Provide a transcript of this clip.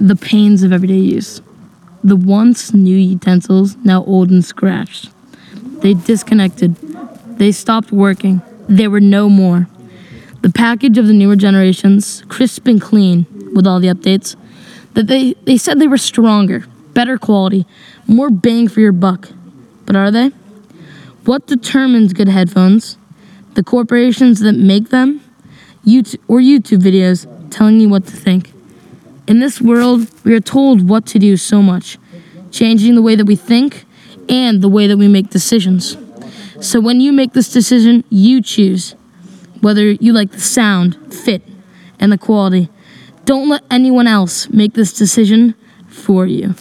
the pains of everyday use. The once new utensils, now old and scratched. They disconnected. They stopped working. They were no more. The package of the newer generations, crisp and clean with all the updates, that they, they said they were stronger, better quality, more bang for your buck. But are they? What determines good headphones? The corporations that make them? YouTube, or YouTube videos telling you what to think? In this world, we are told what to do so much, changing the way that we think and the way that we make decisions. So when you make this decision, you choose whether you like the sound, fit, and the quality. Don't let anyone else make this decision for you.